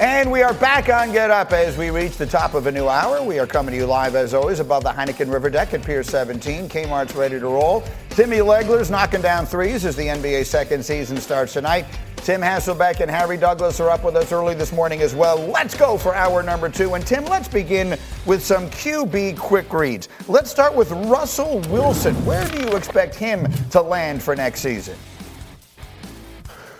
And we are back on Get Up as we reach the top of a new hour. We are coming to you live, as always, above the Heineken River Deck at Pier 17. Kmart's ready to roll. Timmy Legler's knocking down threes as the NBA second season starts tonight. Tim Hasselbeck and Harry Douglas are up with us early this morning as well. Let's go for hour number two. And Tim, let's begin with some QB quick reads. Let's start with Russell Wilson. Where do you expect him to land for next season?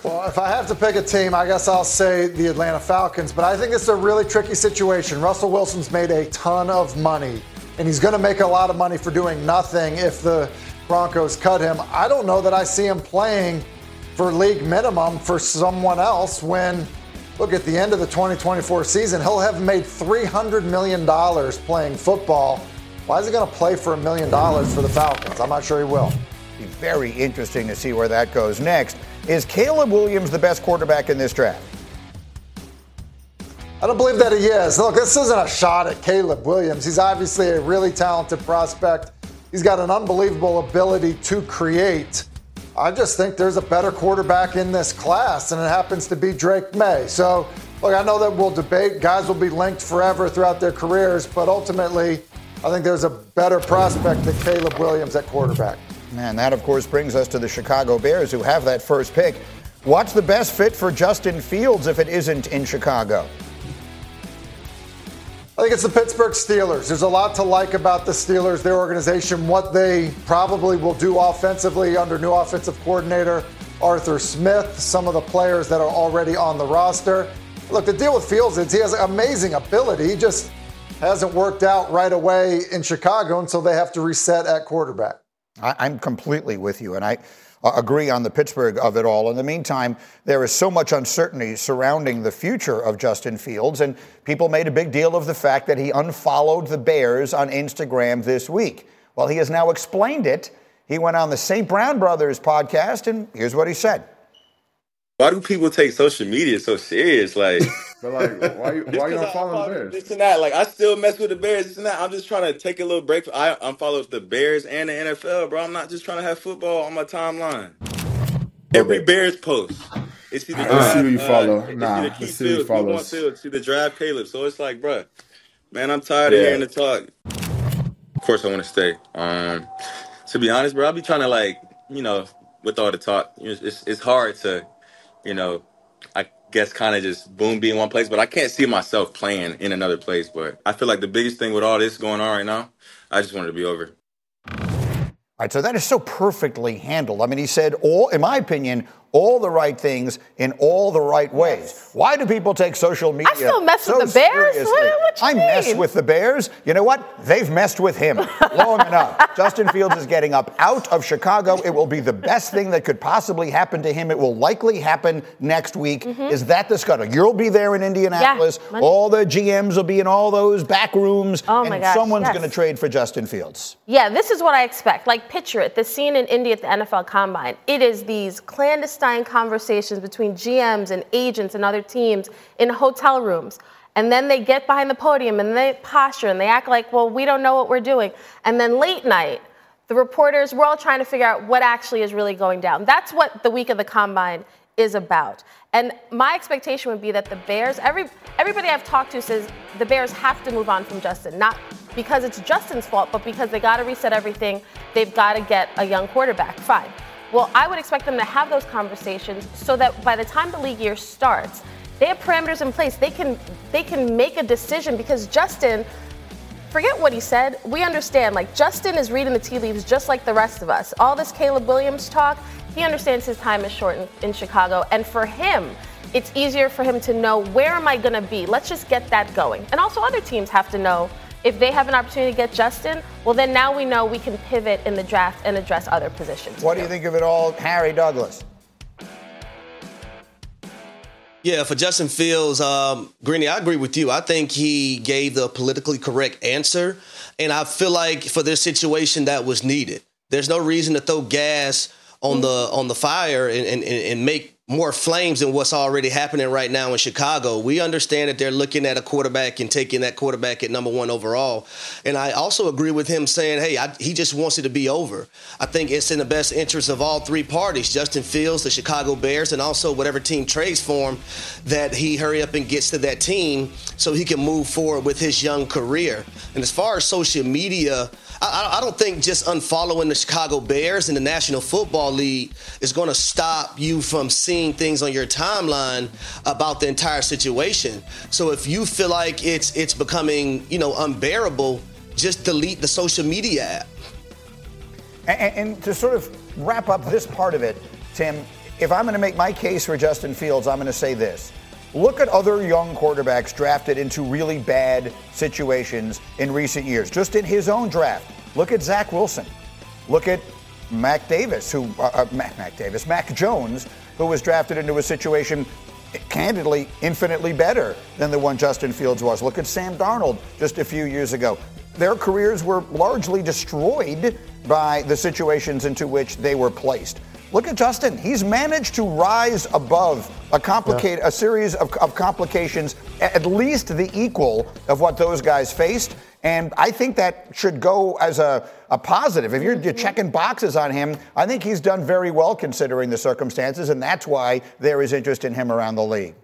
Well, if I have to pick a team, I guess I'll say the Atlanta Falcons. But I think it's a really tricky situation. Russell Wilson's made a ton of money, and he's going to make a lot of money for doing nothing if the Broncos cut him. I don't know that I see him playing for league minimum for someone else when, look, at the end of the 2024 season, he'll have made $300 million playing football. Why is he going to play for a million dollars for the Falcons? I'm not sure he will. Be very interesting to see where that goes next. Is Caleb Williams the best quarterback in this draft? I don't believe that he is. Look, this isn't a shot at Caleb Williams. He's obviously a really talented prospect. He's got an unbelievable ability to create. I just think there's a better quarterback in this class, and it happens to be Drake Maye. So, look, I know that we'll debate. Guys will be linked forever throughout their careers, but ultimately, I think there's a better prospect than Caleb Williams at quarterback. And that, of course, brings us to the Chicago Bears, who have that first pick. What's the best fit for Justin Fields if it isn't in Chicago? I think it's the Pittsburgh Steelers. There's a lot to like about the Steelers, their organization, what they probably will do offensively under new offensive coordinator Arthur Smith, some of the players that are already on the roster. Look, the deal with Fields is he has amazing ability. He just hasn't worked out right away in Chicago, and so they have to reset at quarterback. I, am completely with you, and I uh, agree on the Pittsburgh of it all. In the meantime, there is so much uncertainty surrounding the future of Justin Fields, and people made a big deal of the fact that he unfollowed the Bears on Instagram this week. Well, he has now explained it. He went on the St. Brown Brothers podcast, and here's what he said. Why do people take social media so serious? Like, but like, why you why you unfollowing the Bears? This and that. Like, I still mess with the Bears. This and that. I'm just trying to take a little break. I unfollow the Bears and the NFL, bro. I'm not just trying to have football on my timeline. Every Bears post. It's either let's see who you follow. Uh, nah, let's see who you follow. See the drive Caleb. So it's like, bro, man, I'm tired yeah. of hearing the talk. Of course, I want to stay. Um, to be honest, bro, I'll be trying to like, you know, with all the talk, it's, it's hard to, you know, I guess kind of just boom be in one place, but I can't see myself playing in another place. But I feel like the biggest thing with all this going on right now, I just want it to be over. All right, so that is so perfectly handled. I mean, he said all, in my opinion, all the right things in all the right ways. Why do people take social media? I still mess so with the Bears. What, what I mean? mess with the Bears. You know what? They've messed with him long enough. Justin Fields is getting up out of Chicago. It will be the best thing that could possibly happen to him. It will likely happen next week. Mm-hmm. Is that the scuttle? You'll be there in Indianapolis. Yeah, all the GMs will be in all those back rooms. Oh my and gosh, someone's yes. going to trade for Justin Fields. Yeah, this is what I expect. Like, picture it. The scene in Indy at the NFL Combine. It is these clandestine conversations conversations between GMs and agents and other teams in hotel rooms. And then they get behind the podium and they posture and they act like, well, we don't know what we're doing. And then late night, the reporters, we're all trying to figure out what actually is really going down. That's what the week of the combine is about. And my expectation would be that the Bears, every everybody I've talked to says the Bears have to move on from Justin, not because it's Justin's fault, but because they got to reset everything. They've got to get a young quarterback. Fine. Well, I would expect them to have those conversations so that by the time the league year starts, they have parameters in place. They can they can make a decision because Justin forget what he said. We understand like Justin is reading the tea leaves just like the rest of us. All this Caleb Williams talk, he understands his time is short in, in Chicago and for him it's easier for him to know where am I going to be? Let's just get that going. And also other teams have to know if they have an opportunity to get Justin, well, then now we know we can pivot in the draft and address other positions. What do you think of it all, Harry Douglas? Yeah, for Justin Fields, um, Greeny, I agree with you. I think he gave the politically correct answer, and I feel like for this situation that was needed. There's no reason to throw gas on the on the fire and, and, and make more flames than what's already happening right now in Chicago. We understand that they're looking at a quarterback and taking that quarterback at number one overall. And I also agree with him saying, hey, I, he just wants it to be over. I think it's in the best interest of all three parties Justin Fields, the Chicago Bears, and also whatever team trades for him, that he hurry up and gets to that team so he can move forward with his young career. And as far as social media, I, I don't think just unfollowing the Chicago Bears in the National Football League is going to stop you from seeing things on your timeline about the entire situation. So if you feel like it's it's becoming you know unbearable, just delete the social media app. And, and to sort of wrap up this part of it, Tim, if I'm going to make my case for Justin Fields, I'm going to say this. Look at other young quarterbacks drafted into really bad situations in recent years, just in his own draft. Look at Zach Wilson. Look at Mac Davis, who uh, uh, Mac, Mac Davis, Mac Jones, who was drafted into a situation candidly infinitely better than the one Justin Fields was. Look at Sam Darnold just a few years ago. Their careers were largely destroyed by the situations into which they were placed. Look at Justin. He's managed to rise above a complicated yeah. a series of, of complications, at least the equal of what those guys faced. And I think that should go as a, a positive. If you're, you're, checking boxes on him, I think he's done very well considering the circumstances, and that's why there is interest in him around the league.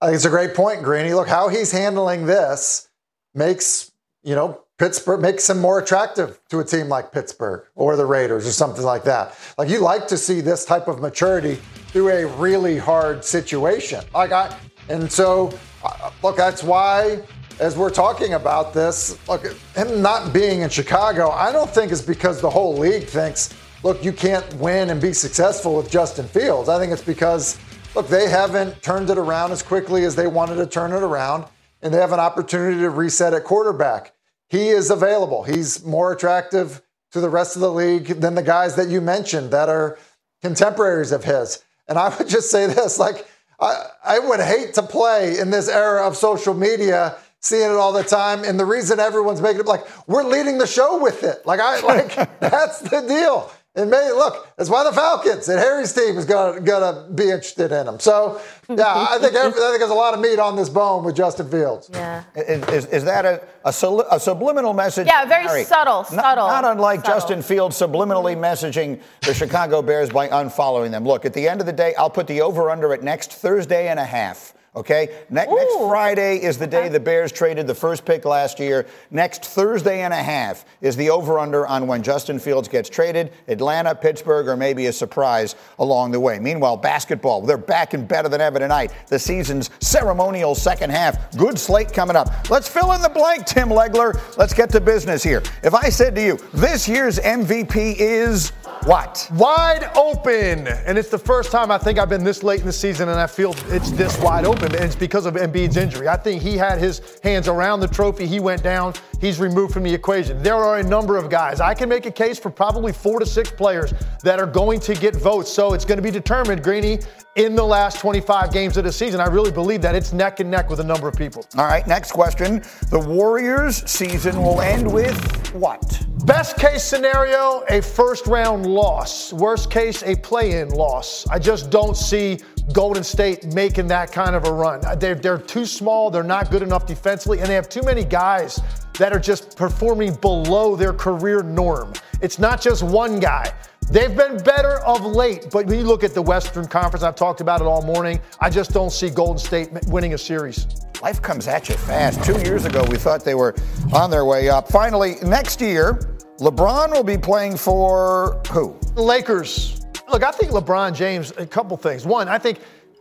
I think it's a great point, Greeny. Look how he's handling this makes you know Pittsburgh makes him more attractive to a team like Pittsburgh or the Raiders or something like that. Like you like to see this type of maturity through a really hard situation. Like I, and so uh, look, that's why as we're talking about this, look, him not being in Chicago, I don't think it's because the whole league thinks, look, you can't win and be successful with Justin Fields. I think it's because, look, they haven't turned it around as quickly as they wanted to turn it around, and they have an opportunity to reset at quarterback he is available. He's more attractive to the rest of the league than the guys that you mentioned that are contemporaries of his. And I would just say this like, I, I would hate to play in this era of social media seeing it all the time. And the reason everyone's making it like we're leading the show with it. Like I like that's the deal. And maybe look, that's why the Falcons and Harry's team is gonna gonna be interested in him. So yeah, I think I think there's a lot of meat on this bone with Justin Fields. Yeah. Is, is, is that a, a, a, subliminal message? Yeah, very Harry? subtle, subtle. Not, unlike subtle. Justin Fields subliminally mm-hmm. messaging the Chicago Bears by unfollowing them. Look, at the end of the day, I'll put the over under at next Thursday and a half. Okay, ne- next Friday is the day the Bears traded the first pick last year. Next Thursday and a half is the over/under on when Justin Fields gets traded. Atlanta, Pittsburgh, or maybe a surprise along the way. Meanwhile, basketball, they're back and better than ever tonight. The season's ceremonial second half. Good slate coming up. Let's fill in the blank, Tim Legler. Let's get to business here. If I said to you, this year's MVP is what? Wide open. And it's the first time I think I've been this late in the season and I feel it's this wide open. And it's because of Embiid's injury. I think he had his hands around the trophy. He went down. He's removed from the equation. There are a number of guys. I can make a case for probably four to six players that are going to get votes. So it's going to be determined, Greeny, in the last 25 games of the season. I really believe that it's neck and neck with a number of people. All right, next question. The Warriors season will end with what? Best case scenario, a first round loss. Worst case, a play in loss. I just don't see Golden State making that kind of a run. Uh, they're, they're too small, they're not good enough defensively, and they have too many guys that are just performing below their career norm. It's not just one guy. They've been better of late, but when you look at the Western Conference, I've talked about it all morning, I just don't see Golden State winning a series. Life comes at you fast. Two years ago, we thought they were on their way up. Finally, next year, LeBron will be playing for who? The Lakers. Look, I think LeBron James, a couple things. One, I think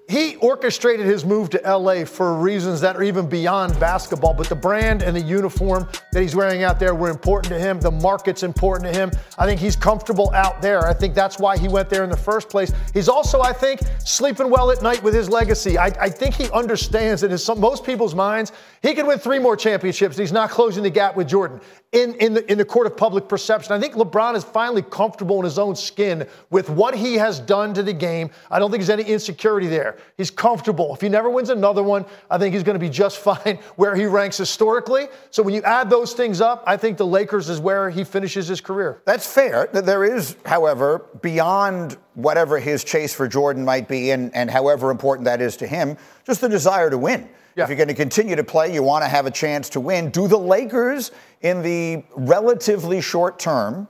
he orchestrated his move to LA for reasons that are even beyond basketball, but the brand and the uniform that he's wearing out there were important to him. The market's important to him. I think he's comfortable out there. I think that's why he went there in the first place. He's also, I think, sleeping well at night with his legacy. I, I think he understands that in some, most people's minds, he could win three more championships. He's not closing the gap with Jordan in, in, the, in the court of public perception. I think LeBron is finally comfortable in his own skin with what he has done to the game. I don't think there's any insecurity there. He's comfortable. If he never wins another one, I think he's going to be just fine where he ranks historically. So when you add those things up, I think the Lakers is where he finishes his career. That's fair. There is, however, beyond whatever his chase for Jordan might be and, and however important that is to him, just the desire to win. Yeah. If you're going to continue to play, you want to have a chance to win. Do the Lakers, in the relatively short term,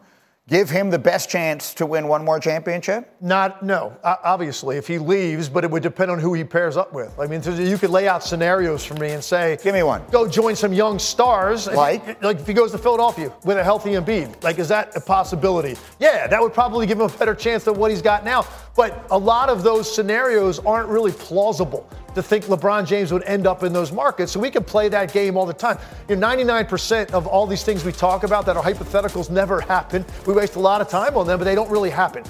give him the best chance to win one more championship? Not, no, obviously, if he leaves, but it would depend on who he pairs up with. I mean, you could lay out scenarios for me and say, Give me one. Go join some young stars. Like? Like if he goes to Philadelphia with a healthy Embiid. Like, is that a possibility? Yeah, that would probably give him a better chance than what he's got now. But a lot of those scenarios aren't really plausible to think LeBron James would end up in those markets. So we can play that game all the time. You know, 99% of all these things we talk about that are hypotheticals never happen. We waste a lot of time on them, but they don't really happen.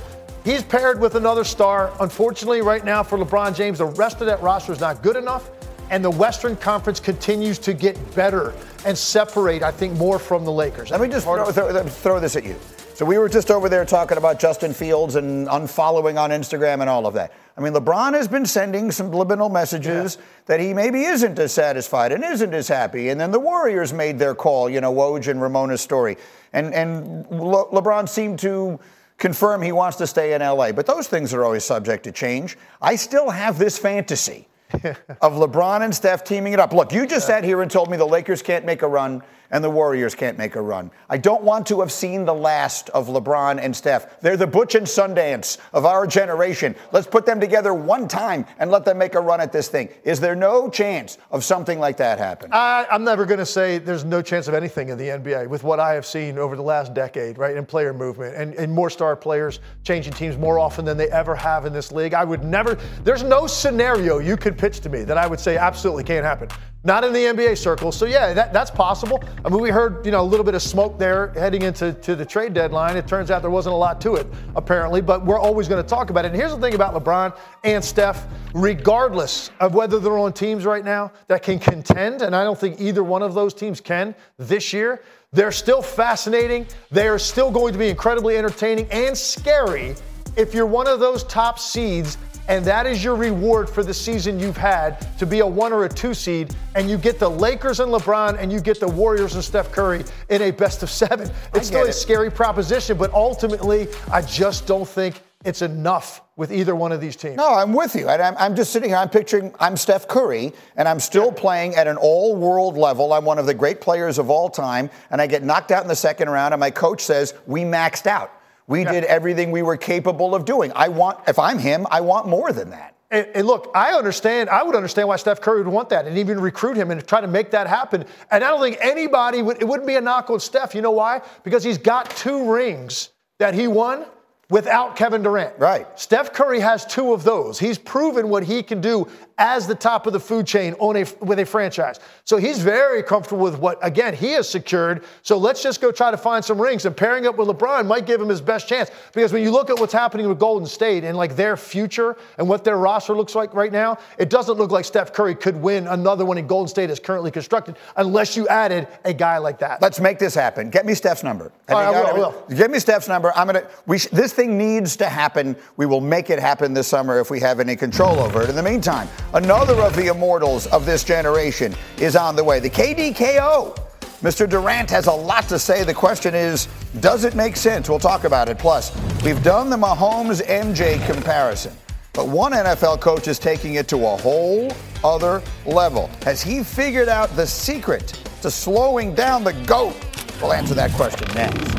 He's paired with another star. Unfortunately, right now for LeBron James, the rest of that roster is not good enough. And the Western Conference continues to get better and separate, I think, more from the Lakers. Let me just throw, throw, throw this at you. So we were just over there talking about Justin Fields and unfollowing on Instagram and all of that. I mean, LeBron has been sending some subliminal messages yeah. that he maybe isn't as satisfied and isn't as happy. And then the Warriors made their call, you know, Woj and Ramona's story. And, and Le- LeBron seemed to confirm he wants to stay in LA. But those things are always subject to change. I still have this fantasy of LeBron and Steph teaming it up. Look, you just yeah. sat here and told me the Lakers can't make a run and the Warriors can't make a run. I don't want to have seen the last of LeBron and Steph. They're the Butch and Sundance of our generation. Let's put them together one time and let them make a run at this thing. Is there no chance of something like that happening? I, am never going to say there's no chance of anything in the NBA with what I have seen over the last decade, right, in player movement and, and more star players changing teams more often than they ever have in this league. I would never, there's no scenario you could pitch to me that I would say absolutely can't happen. Not in the NBA circle. So, yeah, that, that's possible. I mean, we heard, you know, a little bit of smoke there heading into to the trade deadline. It turns out there wasn't a lot to it, apparently, but we're always going to talk about it. And here's the thing about LeBron and Steph, regardless of whether they're on teams right now that can contend, and I don't think either one of those teams can this year, they're still fascinating. They are still going to be incredibly entertaining and scary if you're one of those top seeds and that is your reward for the season you've had to be a one or a two seed, and you get the Lakers and LeBron, and you get the Warriors and Steph Curry in a best of seven. It's still a scary proposition, but ultimately, I just don't think it's enough with either one of these teams. No, I'm with you. I'm, I'm, just sitting here. I'm picturing I'm Steph Curry, and I'm still playing at an all world level. I'm one of the great players of all time, and I get knocked out in the second round, and my coach says, We maxed out. We yeah. did everything we were capable of doing. I want, if I'm him, I want more than that. And, and, look, I understand. I would understand why Steph Curry would want that, and even recruit him and try to make that happen. And I don't think anybody would. It wouldn't be a knock on Steph. You know why? Because he's got two rings that he won without Kevin Durant. Right. Steph Curry has two of those. He's proven what he can do as the top of the food chain on a, with a franchise. So he's very comfortable with what, again, he has secured. So let's just go try to find some rings. And pairing up with LeBron might give him his best chance. Because when you look at what's happening with Golden State and like their future and what their roster looks like right now, it doesn't look like Steph Curry could win another one in Golden State as currently constructed unless you added a guy like that. Let's make this happen. Get me Steph's number. Right, I will, I will. Get me Steph's number. I'm gonna. We sh- this thing needs to happen. We will make it happen this summer if we have any control over it. In the meantime, another of the immortals of this generation is on the way. The KDKO. Mr. Durant has a lot to say. The question is, does it make sense? We'll talk about it. Plus, we've done the Mahomes MJ comparison, but one NFL coach is taking it to a whole other level. Has he figured out the secret to slowing down the GOAT? We'll answer that question next.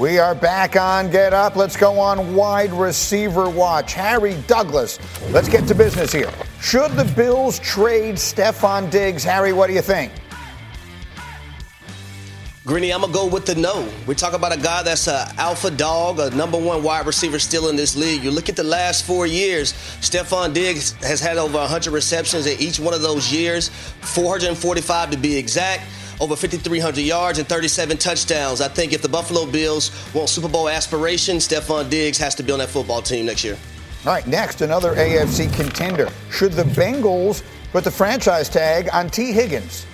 We are back on Get Up. Let's go on wide receiver watch. Harry Douglas. Let's get to business here. Should the Bills trade Stefon Diggs? Harry, what do you think? Greeny, I'm gonna go with the no. We talk about a guy that's an alpha dog, a number one wide receiver still in this league. You look at the last four years, Stefon Diggs has had over 100 receptions in each one of those years, 445 to be exact over 5,300 yards and 37 touchdowns. I think if the Buffalo Bills want Super Bowl aspirations, Stefon Diggs has to be on that football team next year. All right, next, another AFC contender. Should the Bengals put the franchise tag on Tee Higgins?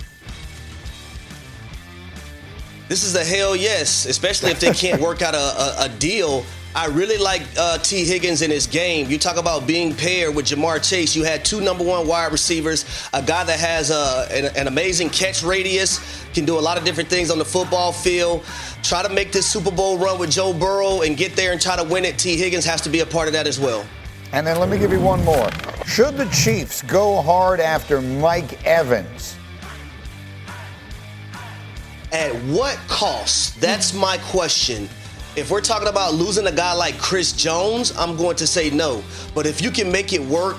This is a hell yes, especially if they can't work out a, a, a deal I really like uh, Tee Higgins in his game. You talk about being paired with Ja'Marr Chase. You had two number one wide receivers, a guy that has uh, an, an, amazing catch radius, can do a lot of different things on the football field. Try to make this Super Bowl run with Joe Burrow and get there and try to win it. Tee Higgins has to be a part of that as well. And then let me give you one more. Should the Chiefs go hard after Mike Evans? At what cost? That's my question. If we're talking about losing a guy like Chris Jones, I'm going to say no. But if you can make it work,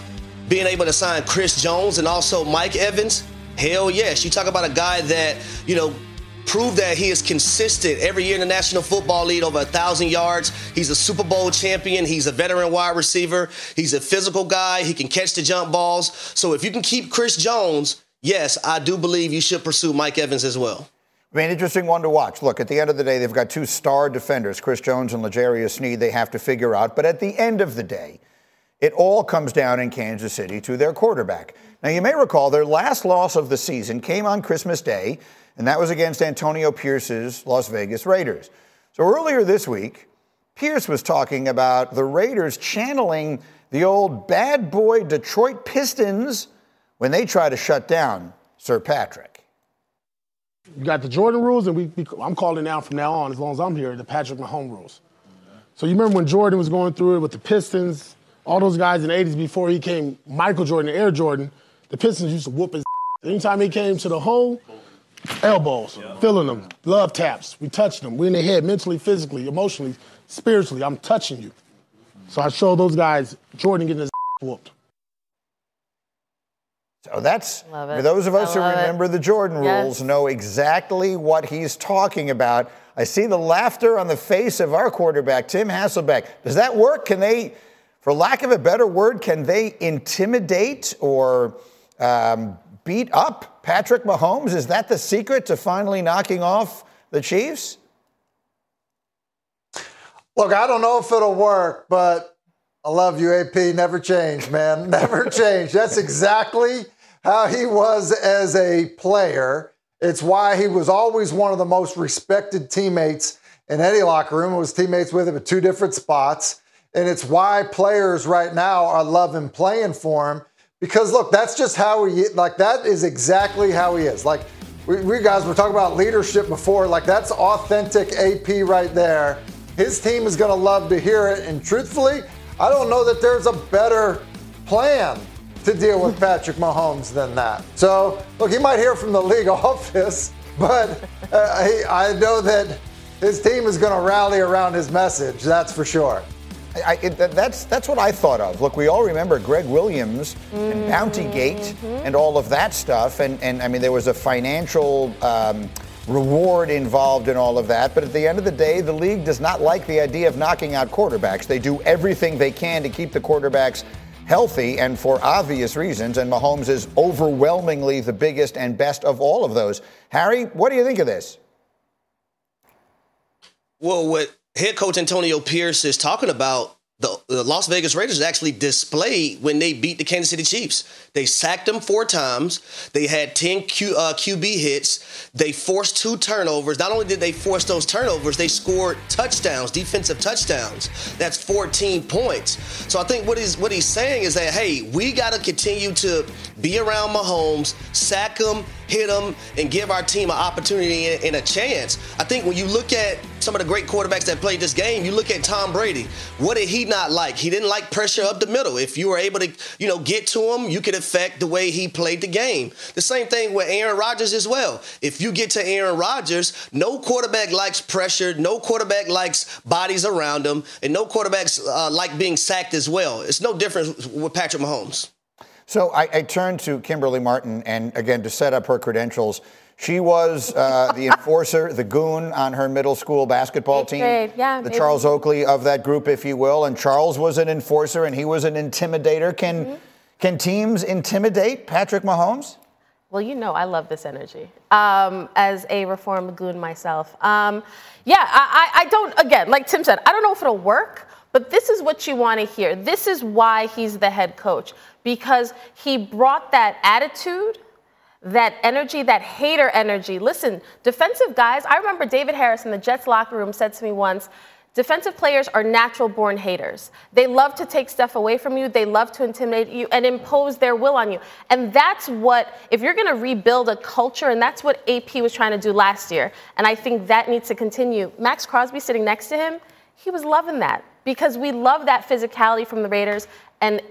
being able to sign Chris Jones and also Mike Evans, hell yes. You talk about a guy that, you know, proved that he is consistent every year in the National Football League, over a thousand yards. He's a Super Bowl champion. He's a veteran wide receiver. He's a physical guy. He can catch the jump balls. So if you can keep Chris Jones, yes, I do believe you should pursue Mike Evans as well. I mean, interesting one to watch. Look, at the end of the day, they've got two star defenders, Chris Jones and L'Jarius Sneed, they have to figure out. But at the end of the day, it all comes down in Kansas City to their quarterback. Now, you may recall their last loss of the season came on Christmas Day, and that was against Antonio Pierce's Las Vegas Raiders. So earlier this week, Pierce was talking about the Raiders channeling the old bad boy Detroit Pistons when they try to shut down Sir Patrick. You got the Jordan rules, and we, we, I'm calling now from now on, as long as I'm here, the Patrick Mahomes rules. So you remember when Jordan was going through it with the Pistons, all those guys in the 80s before he came Michael Jordan Air Jordan, the Pistons used to whoop his Anytime he came to the hole, elbows, yeah. filling them, love taps. We touched them. We in the head, mentally, physically, emotionally, spiritually. I'm touching you. So I show those guys Jordan getting his whooped. So that's for those of us who remember it. the Jordan rules yes. know exactly what he's talking about. I see the laughter on the face of our quarterback, Tim Hasselbeck. Does that work? Can they, for lack of a better word, can they intimidate or um, beat up Patrick Mahomes? Is that the secret to finally knocking off the Chiefs? Look, I don't know if it'll work, but I love you, AP. Never change, man. Never change. That's exactly how he was as a player. It's why he was always one of the most respected teammates in any locker room. It was teammates with him at two different spots. And it's why players right now are loving playing for him. Because look, that's just how he like that is exactly how he is. Like we, we guys were talking about leadership before, like that's authentic AP right there. His team is gonna love to hear it. And truthfully, I don't know that there's a better plan to deal with Patrick Mahomes than that. So, look, he might hear from the league office, but uh, he, I know that his team is going to rally around his message. That's for sure. I, it, that's that's what I thought of. Look, we all remember Gregg Williams mm-hmm. and Bountygate mm-hmm. and all of that stuff, and and I mean there was a financial. Um, reward involved in all of that. But at the end of the day, the league does not like the idea of knocking out quarterbacks. They do everything they can to keep the quarterbacks healthy and for obvious reasons. And Mahomes is overwhelmingly the biggest and best of all of those. Harry, what do you think of this? Well, what head coach Antonio Pierce is talking about the, the, Las Vegas Raiders actually displayed when they beat the Kansas City Chiefs. They sacked them four times. They had 10 Q, uh, QB hits. They forced two turnovers. Not only did they force those turnovers, they scored touchdowns, defensive touchdowns. That's 14 points. So I think what he's, what he's saying is that, hey, we got to continue to be around Mahomes, sack him, hit them and give our team an opportunity and, a chance. I think when you look at some of the great quarterbacks that played this game, you look at Tom Brady. What did he not like? He didn't like pressure up the middle. If you were able to, you know, get to him, you could affect the way he played the game. The same thing with Aaron Rodgers as well. If you get to Aaron Rodgers, no quarterback likes pressure, no quarterback likes bodies around him, and no quarterbacks uh, like being sacked as well. It's no different with Patrick Mahomes. So I, I turned to Kimberly Martin, and again, to set up her credentials, she was uh, the enforcer, the goon on her middle school basketball team. Grade. Yeah, the maybe. Charles Oakley of that group, if you will. And Charles was an enforcer and he was an intimidator. Can, mm-hmm. can teams intimidate Patrick Mahomes? Well, you know, I love this energy um, as a reform goon myself. Um, yeah, I, I, I don't, again, like Tim said, I don't know if it'll work, but this is what you want to hear. This is why he's the head coach because he brought that attitude, that energy, that hater energy. Listen, defensive guys, I remember David Harris in the Jets locker room said to me once, defensive players are natural born haters. They love to take stuff away from you, they love to intimidate you and impose their will on you. And that's what, if you're going to rebuild a culture, and that's what AP was trying to do last year, and I think that needs to continue. Maxx Crosby sitting next to him, he was loving that because we love that physicality from the Raiders. And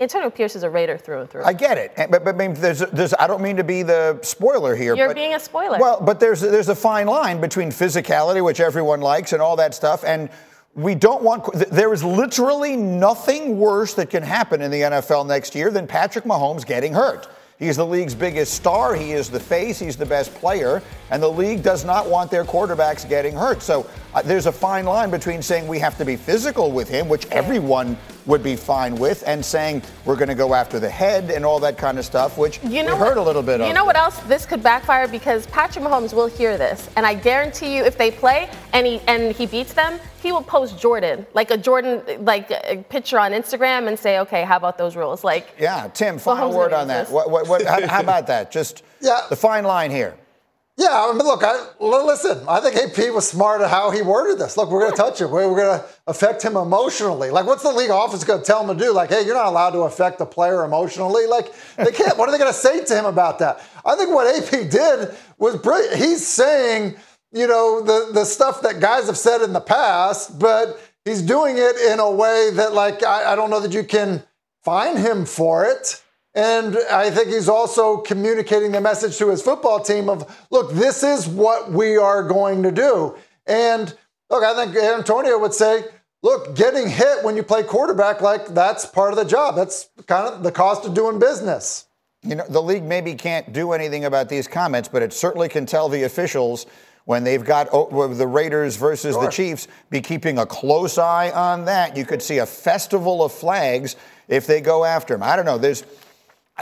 Antonio Pierce is a Raider through and through. I get it, but, but I mean, there's, there's, I don't mean to be the spoiler here. You're but, being a spoiler. Well, but there's there's a fine line between physicality, which everyone likes, and all that stuff, and we don't want. There is literally nothing worse that can happen in the NFL next year than Patrick Mahomes getting hurt. He's the league's biggest star. He is the face. He's the best player. And the league does not want their quarterbacks getting hurt. So uh, there's a fine line between saying we have to be physical with him, which everyone would be fine with, and saying we're going to go after the head and all that kind of stuff, which you know we heard a little bit you of. You know what else? This could backfire because Patrick Mahomes will hear this, and I guarantee you, if they play and he and he beats them, he will post Jordan, like a Jordan, like a picture on Instagram, and say, "Okay, how about those rules?" Like, yeah, Tim, final word on that. What, what, what, how, how about that? Just yeah. the fine line here. Yeah, I mean, look, I, listen, I think AP was smart at how he worded this. Look, we're going to touch him. We're, going to affect him emotionally. Like, what's the league office going to tell him to do? Like, hey, you're not allowed to affect a player emotionally. Like, they can't. what are they going to say to him about that? I think what AP did was brilliant. He's saying, you know, the, the stuff that guys have said in the past, but he's doing it in a way that, like, I, I don't know that you can fine him for it. And I think he's also communicating the message to his football team of, look, this is what we are going to do. And look, I think Antonio would say, look, getting hit when you play quarterback, like that's part of the job. That's kind of the cost of doing business. You know, the league maybe can't do anything about these comments, but it certainly can tell the officials when they've got oh, the Raiders versus sure. the Chiefs, be keeping a close eye on that. You could see a festival of flags if they go after him. I don't know. There's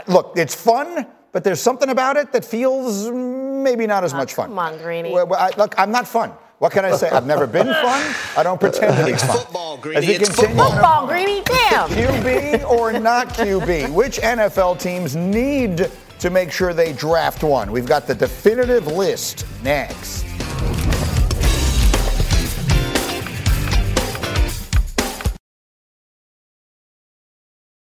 Look, it's fun, but there's something about it that feels maybe not as oh, much fun. Come on, Greeny. Well, I, look, I'm not fun. What can I say? I've never been fun. I don't pretend to be fun. Football, Greeny. It's football, Greeny. Damn. Bam! QB or not QB? Which NFL teams need to make sure they draft one? We've got the definitive list next.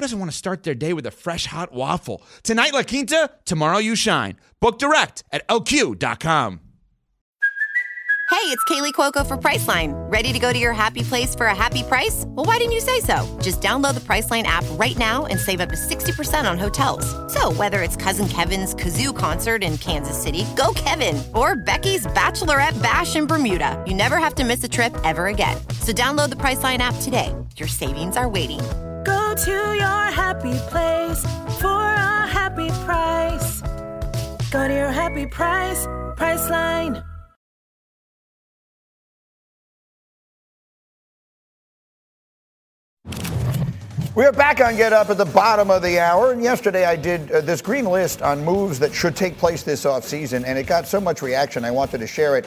who doesn't want to start their day with a fresh hot waffle? Tonight, La Quinta, tomorrow, you shine. Book direct at lq.com. Hey, it's Kaley Cuoco for Priceline. Ready to go to your happy place for a happy price? Well, why didn't you say so? Just download the Priceline app right now and save up to 60% on hotels. So, whether it's Cousin Kevin's Kazoo concert in Kansas City, go Kevin, or Becky's Bachelorette Bash in Bermuda, you never have to miss a trip ever again. So, download the Priceline app today. Your savings are waiting. Go to your happy place for a happy price. Go to your happy price, Priceline. We are back on Get Up at the bottom of the hour. And yesterday I did uh, this green list on moves that should take place this offseason, and it got so much reaction, I wanted to share it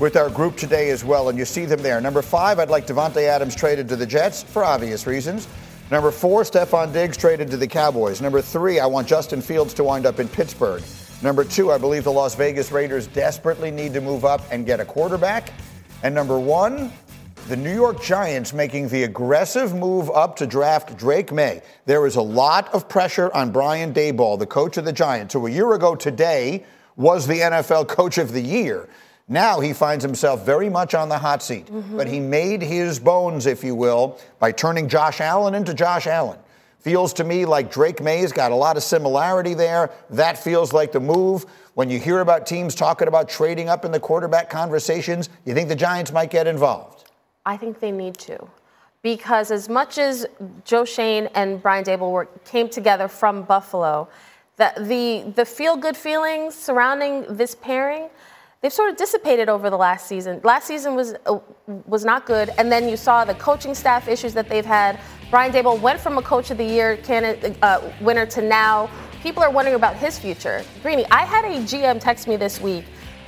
with our group today as well. And you see them there. Number five, I'd like Davante Adams traded to the Jets for obvious reasons. Number four, Stefon Diggs traded to the Cowboys. Number three, I want Justin Fields to wind up in Pittsburgh. Number two, I believe the Las Vegas Raiders desperately need to move up and get a quarterback. And number one, the New York Giants making the aggressive move up to draft Drake Maye. There is a lot of pressure on Brian Daboll, the coach of the Giants, who a year ago today was the NFL Coach of the Year. Now he finds himself very much on the hot seat, Mhm. but he made his bones, if you will, by turning Josh Allen into Josh Allen. Feels to me like Drake Maye's got a lot of similarity there. That feels like the move. When you hear about teams talking about trading up in the quarterback conversations, you think the Giants might get involved. I think they need to. Because as much as Joe Schoen and Brian Daboll were, came together from Buffalo, the, the, the feel good feelings surrounding this pairing, they've sort of dissipated over the last season. Last season was, uh, was not good. And then you saw the coaching staff issues that they've had. Brian Daboll went from a coach of the year candidate, uh, winner to now. People are wondering about his future. Greeny, I had a GM text me this week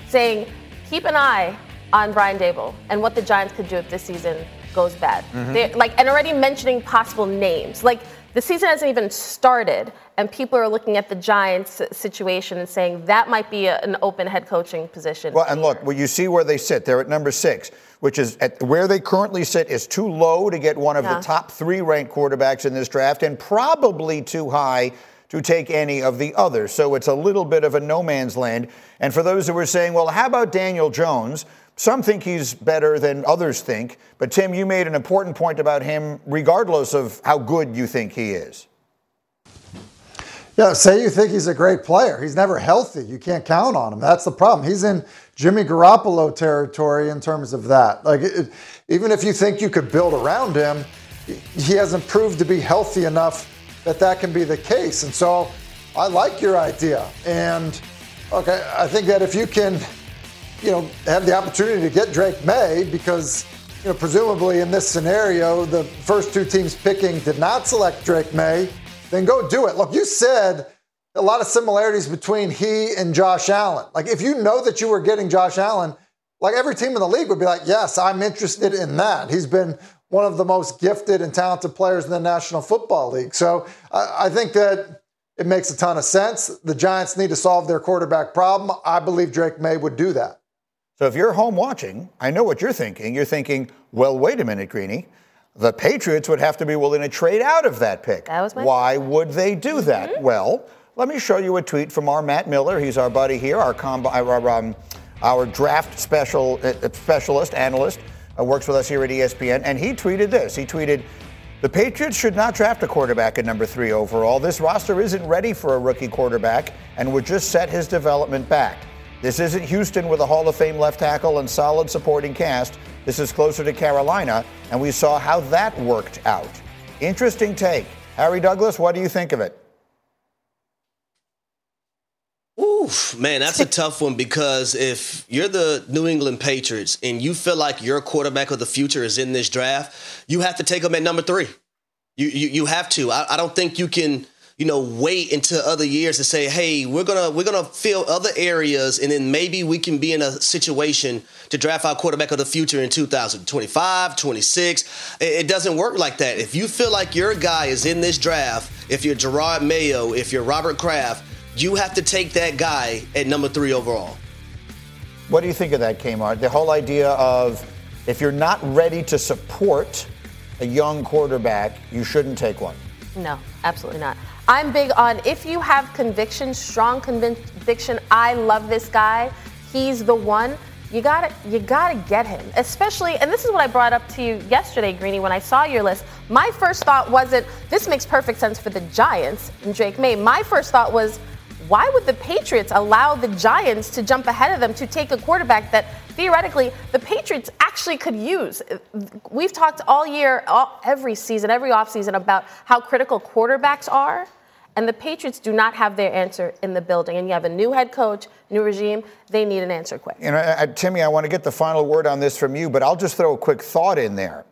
saying, keep an eye on Brian Daboll and what the Giants could do if this season goes bad. Mhm. They- like, and already mentioning possible names. Like, the season hasn't even started, and people are looking at the Giants situation and saying that might be a, an open head coaching position. Well, and look, well, you see where they sit. They're at number six, which is at where they currently sit is too low to get one of Yeah. the top three ranked quarterbacks in this draft, and probably too high to take any of the others. So it's a little bit of a no man's land. And for those who are saying, well, how about Daniel Jones? Some think he's better than others think. But Tim, you made an important point about him, regardless of how good you think he is. Yeah, say you think he's a great player. He's never healthy. You can't count on him. That's the problem. He's in Jimmy Garoppolo territory in terms of that. Like, it, even if you think you could build around him, he hasn't proved to be healthy enough that that can be the case. And so I like your idea. And okay, I think that if you can, you know, have the opportunity to get Drake Maye, because, you know, presumably in this scenario, the first two teams picking did not select Drake Maye, then go do it. Look, you said a lot of similarities between he and Josh Allen. Like, if you know that you were getting Josh Allen, like every team in the league would be like, yes, I'm interested in that. He's been one of the most gifted and talented players in the National Football League. So I, I think that it makes a ton of sense. The Giants need to solve their quarterback problem. I believe Drake Maye would do that. So if you're home watching, I know what you're thinking. You're thinking, well, wait a minute, Greeny. The Patriots would have to be willing to trade out of that pick. That was my Why would they do that? Well, let me show you a tweet from our Matt Miller. He's our buddy here, our, comb- our, um, our draft special uh, specialist, analyst, uh, works with us here at ESPN. And he tweeted this. He tweeted, the Patriots should not draft a quarterback at number three overall. This roster isn't ready for a rookie quarterback and would just set his development back. This isn't Houston with a Hall of Fame left tackle and solid supporting cast. This is closer to Carolina, and we saw how that worked out. Interesting take. Harry Douglas, what do you think of it? Oof, man, that's a tough one because if you're the New England Patriots and you feel like your quarterback of the future is in this draft, you have to take him at number three. You you, you have to. I, I don't think you can you know wait until other years to say hey we're gonna we're gonna fill other areas and then maybe we can be in a situation to draft our quarterback of the future in 2025 26 it, doesn't work like that. If you feel like your guy is in this draft if you're Jerod Mayo if you're Robert Kraft you have to take that guy at number three overall. What do you think of that Kmart? The whole idea of if you're not ready to support a young quarterback you shouldn't take one. No absolutely not I'm big on if you have conviction, strong conviction, I love this guy, he's the one. You gotta, you gotta get him. Especially, and this is what I brought up to you yesterday, Greeny, when I saw your list. My first thought wasn't this makes perfect sense for the Giants and Drake Maye. My first thought was, why would the Patriots allow the Giants to jump ahead of them to take a quarterback that theoretically the Patriots actually could use? We've talked all year, all, every season, every offseason about how critical quarterbacks are. And the Patriots do not have their answer in the building. And you have a new head coach, new regime. They need an answer quick. You know, Timmy, I want to get the final word on this from you, but I'll just throw a quick thought in there.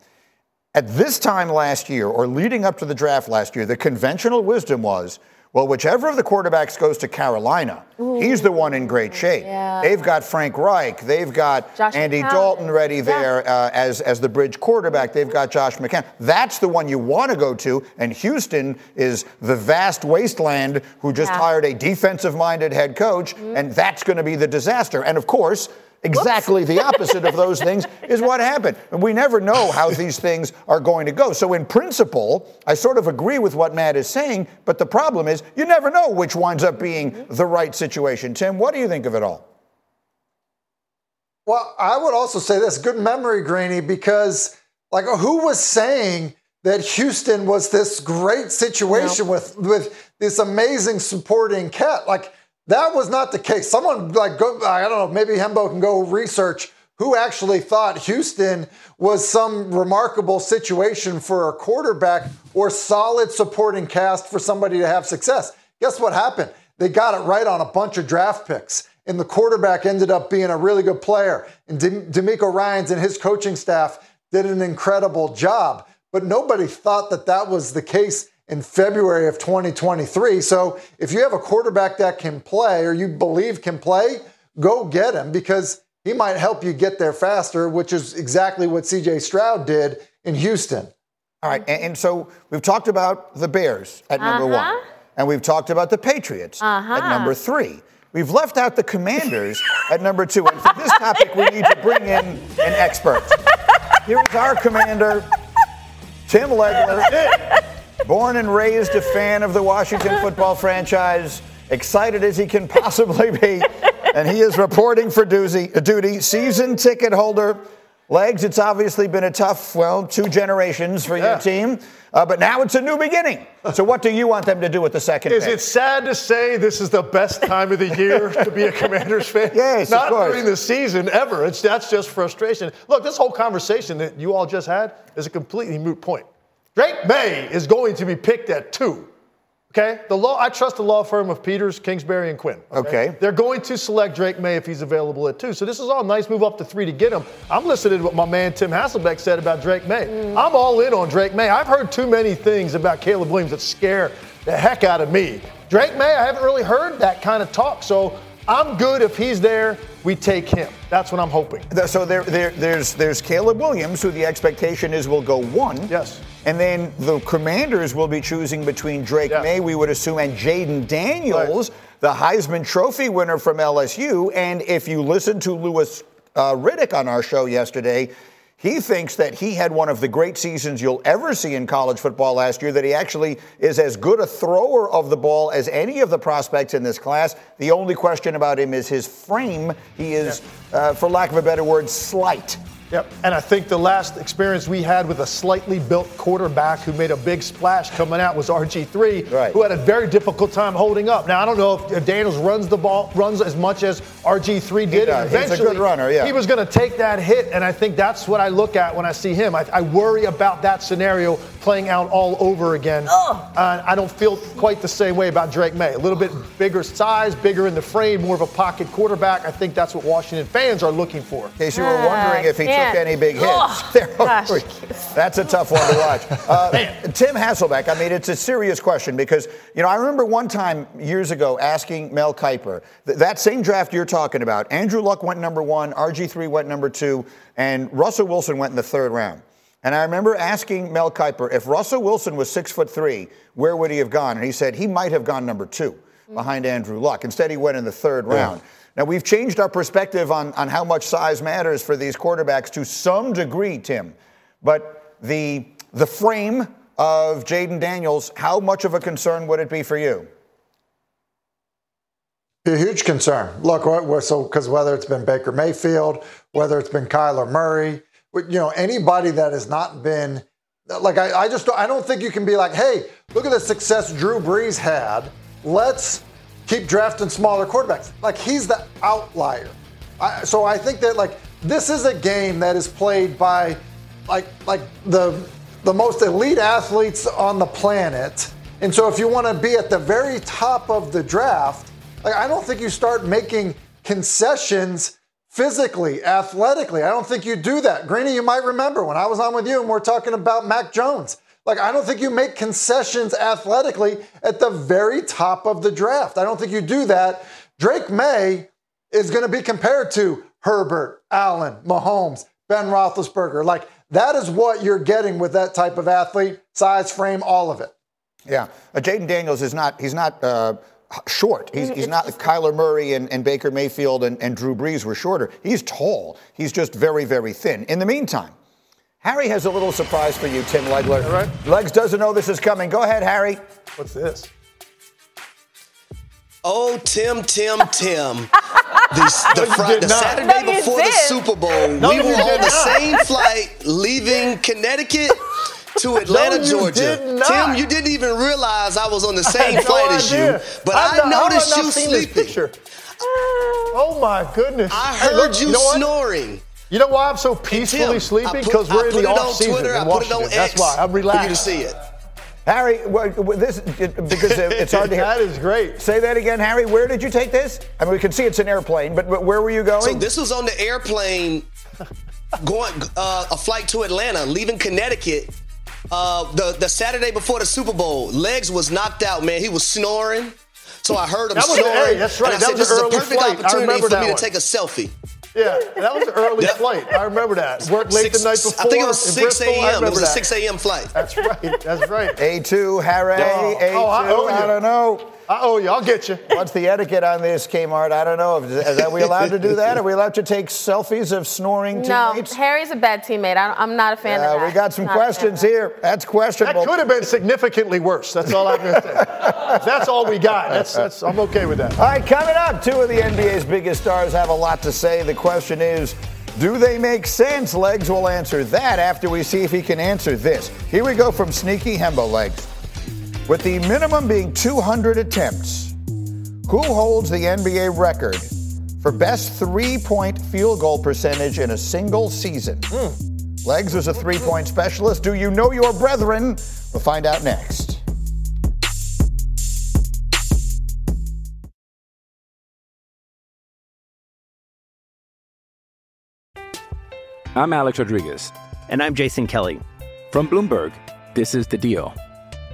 At this time last year, or leading up to the draft last year, the conventional wisdom was well, whichever of the quarterbacks goes to Carolina, Ooh. he's the one in great shape. Yeah. They've got Frank Reich. They've got Josh Andy McCown. Dalton ready there yeah. uh, as, as the bridge quarterback. They've got Josh McCown. That's the one you want to go to. And Houston is the vast wasteland who just yeah. hired a defensive minded head coach. Mm-hmm. And that's going to be the disaster. And of course, Exactly Whoops. the opposite of those things is what happened. And we never know how these things are going to go. So, in principle, I sort of agree with what Matt is saying, but the problem is you never know which winds up being the right situation. Tim, what do you think of it all? Well, I would also say this good memory, Greeny, because like who was saying that Houston was this great situation nope. with with this amazing supporting cat? Like that was not the case. Someone like go, I don't know, maybe Hembo can go research who actually thought Houston was some remarkable situation for a quarterback or solid supporting cast for somebody to have success. Guess what happened? They got it right on a bunch of draft picks. And the quarterback ended up being a really good player. And DeMeco Ryans and his coaching staff did an incredible job. But nobody thought that that was the case in February of 2023. So if you have a quarterback that can play or you believe can play, go get him because he might help you get there faster, which is exactly what CJ Stroud did in Houston. All right. And, and so we've talked about the Bears at number uh-huh. one, and we've talked about the Patriots uh-huh. at number three. We've left out the Commanders at number two. And for this topic, we need to bring in an expert. Here is our commander, Tim Legler. Born and raised a fan of the Washington football franchise, excited as he can possibly be. And he is reporting for doozy, duty, season ticket holder. Legs, it's obviously been a tough, well, two generations for yeah. your team. Uh, but now it's a new beginning. So, what do you want them to do with the second? Is pick? it sad to say this is the best time of the year to be a Commanders fan? Yes, not during the season ever. It's that's just frustration. Look, this whole conversation that you all just had is a completely moot point. Drake Maye is going to be picked at two. Okay, the law. I trust the law firm of Peters, Kingsbury, and Quinn. Okay? okay? they're going to select Drake Maye if he's available at two. So this is all nice. Move up to three to get him. I'm listening to what my man Tim Hasselbeck said about Drake Maye. Mm. I'm all in on Drake Maye. I've heard too many things about Caleb Williams that scare the heck out of me. Drake Maye, I haven't really heard that kind of talk. So I'm good if he's there. We take him. That's what I'm hoping. So there, there, there's there's Caleb Williams, who the expectation is will go one. Yes. And then the Commanders will be choosing between Drake yeah. Maye, we would assume, and Jayden Daniels, right. the Heisman Trophy winner from LSU. And if you listen to Louis uh, Riddick on our show yesterday, He thinks that he had one of the great seasons you'll ever see in college football last year, that he actually is as good a thrower of the ball as any of the prospects in this class. The only question about him is his frame. He is, uh, for lack of a better word, slight. Yep. And I think the last experience we had with a slightly built quarterback who made a big splash coming out was RG3, right. who had a very difficult time holding up. Now I don't know if, if Daniels runs the ball runs as much as RG3 did. does. He's a good runner, yeah. He was going to take that hit, and I think that's what I look at when I see him. I, I worry about that scenario playing out all over again. Uh, I don't feel quite the same way about Drake Maye. A little bit bigger size, bigger in the frame, more of a pocket quarterback. I think that's what Washington fans are looking for. In case you were wondering if he took any big hits. Oh, gosh. That's a tough one to watch. Uh, Tim Hasselbeck, I mean, it's a serious question because, you know, I remember one time years ago asking Mel Kiper, th- that same draft you're talking about, Andrew Luck went number one, RG3 went number two, and Russell Wilson went in the third round. And I remember asking Mel Kiper, if Russell Wilson was six foot three, where would he have gone? And he said he might have gone number two behind Andrew Luck. Instead, he went in the third round. Now, we've changed our perspective on, on how much size matters for these quarterbacks to some degree, Tim. But the, the frame of Jayden Daniels, how much of a concern would it be for you? A huge concern. Look, so because whether it's been Baker Mayfield, whether it's been Kyler Murray, you know, anybody that has not been like I, I just I don't think you can be like, hey, look at the success Drew Brees had. Let's keep drafting smaller quarterbacks. Like he's the outlier. I, so I think that like this is a game that is played by like like the the most elite athletes on the planet. And so if you want to be at the very top of the draft, like I don't think you start making concessions physically, athletically. I don't think you do that. Greeny, you might remember when I was on with you and we're talking about Mac Jones. Like, I don't think you make concessions athletically at the very top of the draft. I don't think you do that. Drake Maye is going to be compared to Herbert, Allen, Mahomes, Ben Roethlisberger. Like, that is what you're getting with that type of athlete, size, frame, all of it. Yeah, uh, Jayden Daniels is not. He's not. Uh, Short. He's, he's not Kyler Murray and, and Baker Mayfield and, and Drew Brees were shorter. He's tall. He's just very, very thin. In the meantime, Harry has a little surprise for you, Tim Legler. All right. Legs doesn't know this is coming. Go ahead, Harry. What's this? Oh, Tim, Tim, Tim. The, the, No, you the. Saturday No, you before the. Super Bowl, No, we were did on the same flight leaving Connecticut to Atlanta, No, Georgia. Tim, you didn't even realize I was on the same had no flight as idea. you, but I've I not- noticed you seen sleeping. Oh my goodness! I Hey, heard look, you, know what? snoring. You know why I'm so peacefully Tim, sleeping? Because we're in the off on season Twitter, in I put it on Washington. That's why I'm relaxed. For you to see it. Harry, this it, because it's hard to hear. that is great. Say that again, Harry. Where did you take this? I mean, we can see it's an airplane, but, but where were you going? So this was on the airplane going uh, a flight to Atlanta, leaving Connecticut. Uh, the the Saturday before the Super Bowl, legs was knocked out. Man, he was snoring. So I heard him That was- snoring. hey, that's right. And I That said, was this is a perfect flight. Opportunity for me one. to take a selfie. Yeah, that was an early Yep. flight. I remember that. Worked late Six- the night before. I think it was 6 a.m. It remember was a 6 a.m. flight. That's right. That's right. A2, Harry. Oh, A2. oh, I owe. I don't know. I owe you. I'll get you. What's the etiquette on this, Kmart? I don't know. Is, is- are we allowed to do that? Are we allowed to take selfies of snoring teammates? No, teammates? Harry's a bad teammate. I don't, I'm not a fan Uh, of that. we got some Not a fan of questions here. That's questionable. That could have been significantly worse. That's all I'm going to say. That's all we got. That's, that's, I'm okay with that. All right, coming up, two of the NBA's biggest stars have a lot to say. The question is, do they make sense? Legs will answer that after we see if he can answer this. Here we go from Sneaky Hembo Legs. With the minimum being 200 attempts, who holds the NBA record for best three point field goal percentage in a single season? Legs is a three point specialist. Do you know your brethren? We'll find out next. I'm Alex Rodriguez. And I'm Jason Kelly. From Bloomberg, this is The Deal.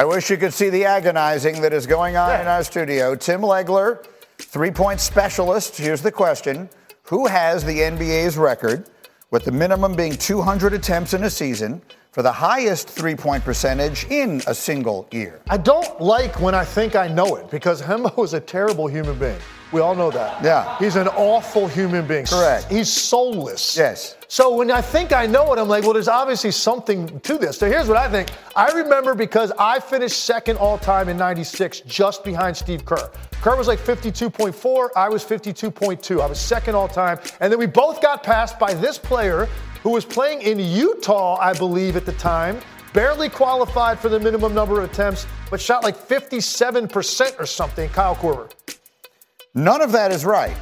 I wish you could see the agonizing that is going on in our studio. Tim Legler, three point specialist. Here's the question Who has the NBA's record, with the minimum being 200 attempts in a season, for the highest three point percentage in a single year? I don't like when I think I know it because Hembo is a terrible human being. We all know that. Yeah. He's an awful human being. Correct. He's soulless. Yes. So when I think I know it, I'm like, well, there's obviously something to this. So here's what I think. I remember because I finished second all time in 96, just behind Steve Kerr. Kerr was like 52.4, I was 52.2. I was second all time. And then we both got passed by this player who was playing in Utah, I believe, at the time. Barely qualified for the minimum number of attempts, but shot like 57% or something, Kyle Korver. None of that is right.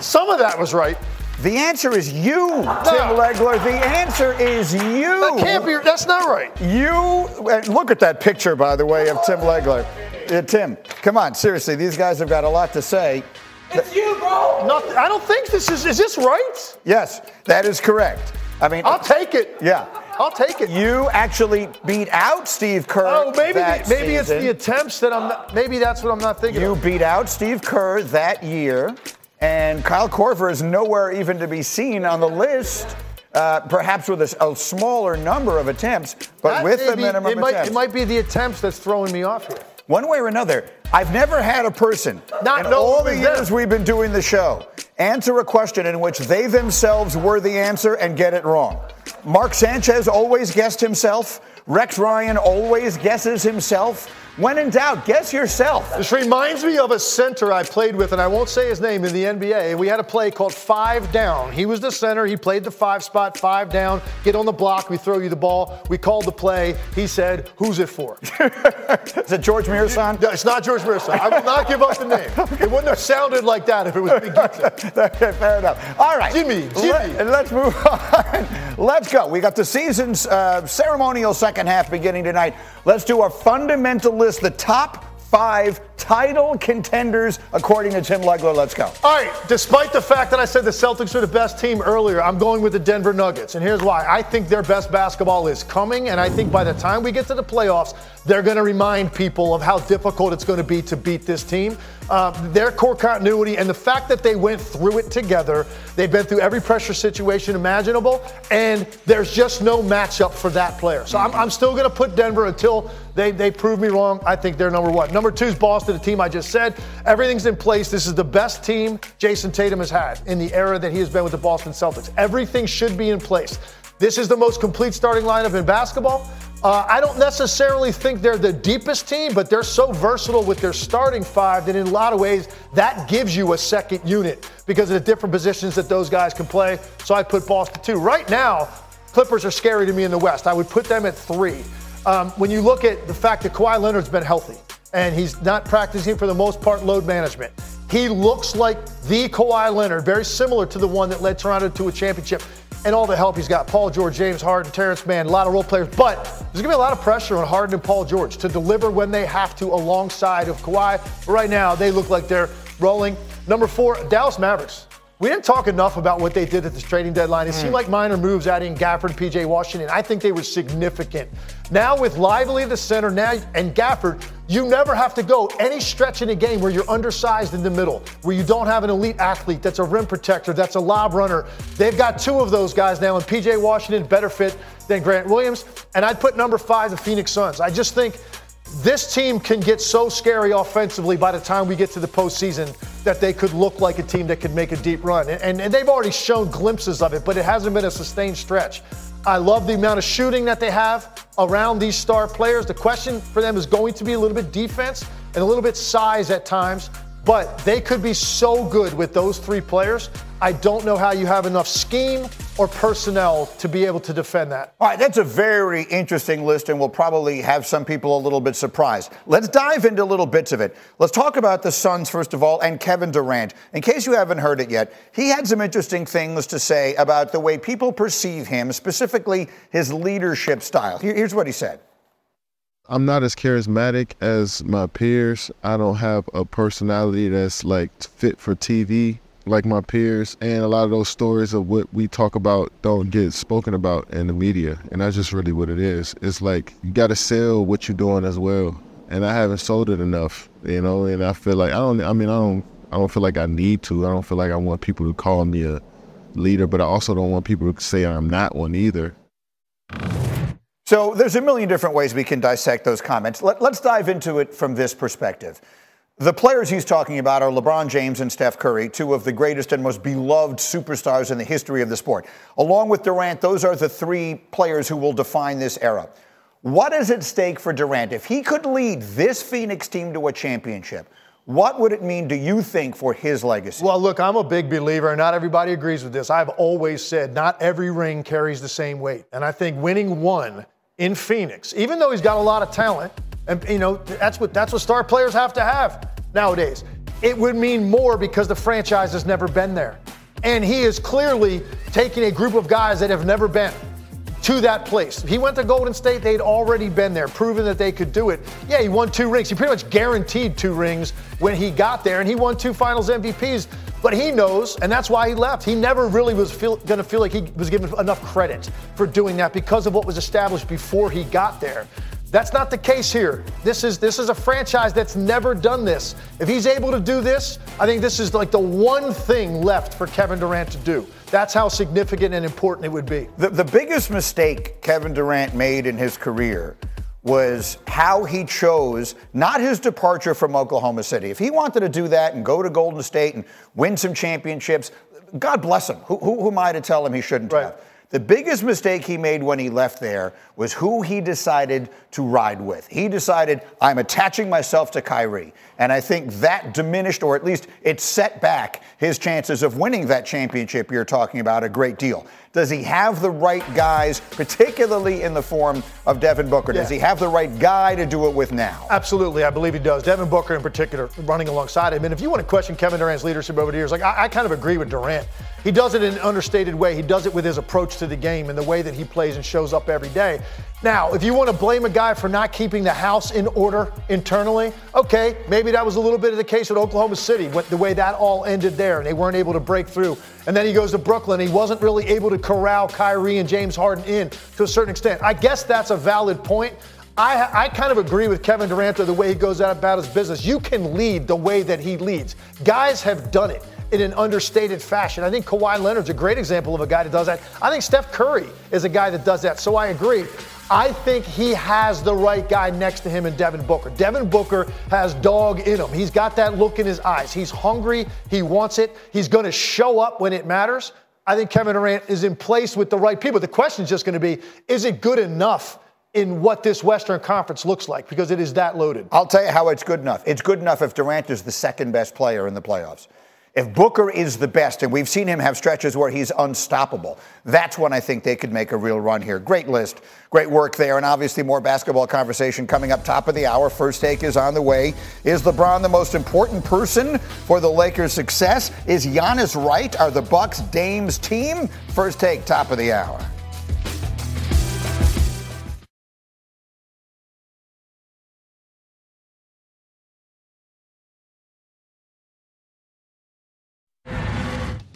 Some of that was right. The answer is you, Tim Legler. The answer is you. That can't be. That's not right. You and look at that picture, by the way, of Tim Legler. Uh, Tim, come on, seriously. These guys have got a lot to say. It's you, bro. Nothing, I don't think this is. Is this right? Yes, that is correct. I mean, I'll take it. Yeah. I'll take it. You actually beat out Steve Kerr. Oh, maybe the, maybe it's the attempts that I'm. Not, maybe that's what I'm not thinking. You of. beat out Steve Kerr that year, and Kyle Korver is nowhere even to be seen on the list. Uh, perhaps with a, a smaller number of attempts, but That with the be- minimum it might, attempts. it might be the attempts that's throwing me off here. One way or another, I've never had a person Not in all the years them. we've been doing the show answer a question in which they themselves were the answer and get it wrong. Mark Sanchez always guessed himself. Rex Ryan always guesses himself. When in doubt, guess yourself. This reminds me of a center I played with, and I won't say his name in the NBA. We had a play called five down. He was the center. He played the five spot, five down. Get on the block. We throw you the ball. We called the play. He said, "Who's it for?" Is it George Muresan? No, it's not George Muresan. I will not give up the name. It wouldn't have sounded like that if it was Big okay, fair enough. All right. Jimmy, Jimmy. And Let, us move on. Let's go. We got the season's uh, ceremonial second half beginning tonight. Let's do our fundamental list, the top five title contenders according to Tim Legler. Let's go. All right, despite the fact that I said the Celtics are the best team earlier, I'm going with the Denver Nuggets. And here's why. I think their best basketball is coming, and I think by the time we get to the playoffs, they're going to remind people of how difficult it's going to be to beat this team. Uh, their core continuity and the fact that they went through it together, they've been through every pressure situation imaginable, and there's just no matchup for that player. So I'm, I'm still going to put Denver until they, they prove me wrong. I think they're number one. Number two is Boston, the team I just said. Everything's in place. This is the best team Jayson Tatum has had in the era that he has been with the Boston Celtics. Everything should be in place. This is the most complete starting lineup in basketball. Uh, I don't necessarily think they're the deepest team, but they're so versatile with their starting five that in a lot of ways that gives you a second unit because of the different positions that those guys can play. So I put Boston two. Right now, Clippers are scary to me in the West. I would put them at three. Um, when you look at the fact that Kawhi Leonard's been healthy and he's not practicing for the most part load management, he looks like the Kawhi Leonard, very similar to the one that led Toronto to a championship. And all the help he's got. Paul George, James Harden, Terance Mann, a lot of role players. But there's going to be a lot of pressure on Harden and Paul George to deliver when they have to alongside of Kawhi. But right now, they look like they're rolling. Number four, Dallas Mavericks. We didn't talk enough about what they did at this trading deadline. It mm. seemed like minor moves adding Gafford, PJ Washington. I think they were significant. Now with Lively at the center now and Gafford, you never have to go any stretch in a game where you're undersized in the middle, where you don't have an elite athlete that's a rim protector, that's a lob runner. They've got two of those guys now, and PJ Washington better fit than Grant Williams. And I'd put number five the Phoenix Suns. I just think this team can get so scary offensively by the time we get to the postseason that they could look like a team that could make a deep run. And, and, they've already shown glimpses of it, but it hasn't been a sustained stretch. I love the amount of shooting that they have around these star players. The question for them is going to be a little bit defense and a little bit size at times. But they could be so good with those three players. I don't know how you have enough scheme or personnel to be able to defend that. All right, that's a very interesting list, and we'll probably have some people a little bit surprised. Let's dive into little bits of it. Let's talk about the Suns, first of all, and Kevin Durant. In case you haven't heard it yet, he had some interesting things to say about the way people perceive him, specifically his leadership style. Here's what he said. I'm not as charismatic as my peers. I don't have a personality that's like fit for TV like my peers. And a lot of those stories of what we talk about don't get spoken about in the media. And that's just really what it is. It's like you got to sell what you're doing as well. And I haven't sold it enough, you know. And I feel like I don't. I mean, I don't. I don't feel like I need to. I don't feel like I want people to call me a leader, but I also don't want people to say I'm not one either. So there's a million different ways we can dissect those comments. Let, us dive into it from this perspective. The players he's talking about are LeBron James and Steph Curry, two of the greatest and most beloved superstars in the history of the sport. Along with Durant, those are the three players who will define this era. What is at stake for Durant? If he could lead this Phoenix team to a championship, what would it mean, do you think, for his legacy? Well, look, I'm a big believer, and not everybody agrees with this. I've always said not every ring carries the same weight. And I think winning one in Phoenix, even though he's got a lot of talent, and you know that's what that's what star players have to have nowadays. It would mean more because the franchise has never been there, and he is clearly taking a group of guys that have never been to that place. He went to Golden State, they'd already been there, proven that they could do it. Yeah, he won two rings. He pretty much guaranteed two rings when he got there, and he won two finals MVPs. But he knows, and that's why he left. He never really was going to feel like he was given enough credit for doing that because of what was established before he got there. That's not the case here. This is this is a franchise that's never done this. If he's able to do this, I think this is like the one thing left for Kevin Durant to do. That's how significant and important it would be. The, the biggest mistake Kevin Durant made in his career was how he chose not his departure from Oklahoma City. If he wanted to do that and go to Golden State and win some championships, God bless him. Who, who, who am I to tell him he shouldn't right. have? The biggest mistake he made when he left there was who he decided to ride with. He decided, I'm attaching myself to Kyrie. And I think that diminished, or at least it set back his chances of winning that championship you're talking about a great deal. Does he have the right guys, particularly in the form of Devin Booker? Does yeah. he have the right guy to do it with now? Absolutely, I believe he does. Devin Booker, in particular, running alongside him. And if you want to question Kevin Durant's leadership over the years, like I, I kind of agree with Durant. He does it in an understated way. He does it with his approach to the game and the way that he plays and shows up every day. Now, if you want to blame a guy for not keeping the house in order internally, okay, maybe that was a little bit of the case with Oklahoma City, the way that all ended there, and they weren't able to break through. And then he goes to Brooklyn. He wasn't really able to corral Kyrie and James Harden in to a certain extent. I guess that's a valid point. I, I kind of agree with Kevin Durant the way he goes out about his business. You can lead the way that he leads. Guys have done it in an understated fashion. I think Kawhi Leonard's a great example of a guy that does that. I think Steph Curry is a guy that does that. So I agree. I think he has the right guy next to him in Devin Booker. Devin Booker has dog in him. He's got that look in his eyes. He's hungry. He wants it. He's going to show up when it matters. I think Kevin Durant is in place with the right people. The question is just going to be is it good enough in what this Western Conference looks like because it is that loaded? I'll tell you how it's good enough. It's good enough if Durant is the second best player in the playoffs. If Booker is the best, and we've seen him have stretches where he's unstoppable, that's when I think they could make a real run here. Great list, great work there, and obviously more basketball conversation coming up top of the hour. First take is on the way. Is LeBron the most important person for the Lakers' success? Is Giannis right? Are the Bucks Dame's team? First take, top of the hour.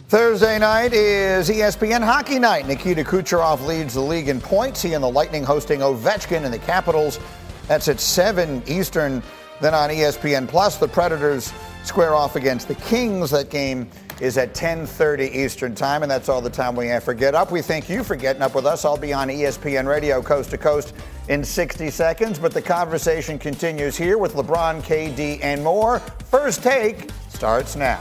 Thursday night is ESPN Hockey Night. Nikita Kucherov leads the league in points. He and the Lightning hosting Ovechkin and the Capitals. That's at 7 Eastern. Then on ESPN Plus, the Predators square off against the Kings. That game is at 10:30 Eastern Time, and that's all the time we have for Get Up. We thank you for getting up with us. I'll be on ESPN Radio coast to coast in 60 seconds, but the conversation continues here with LeBron, KD, and more. First take starts now.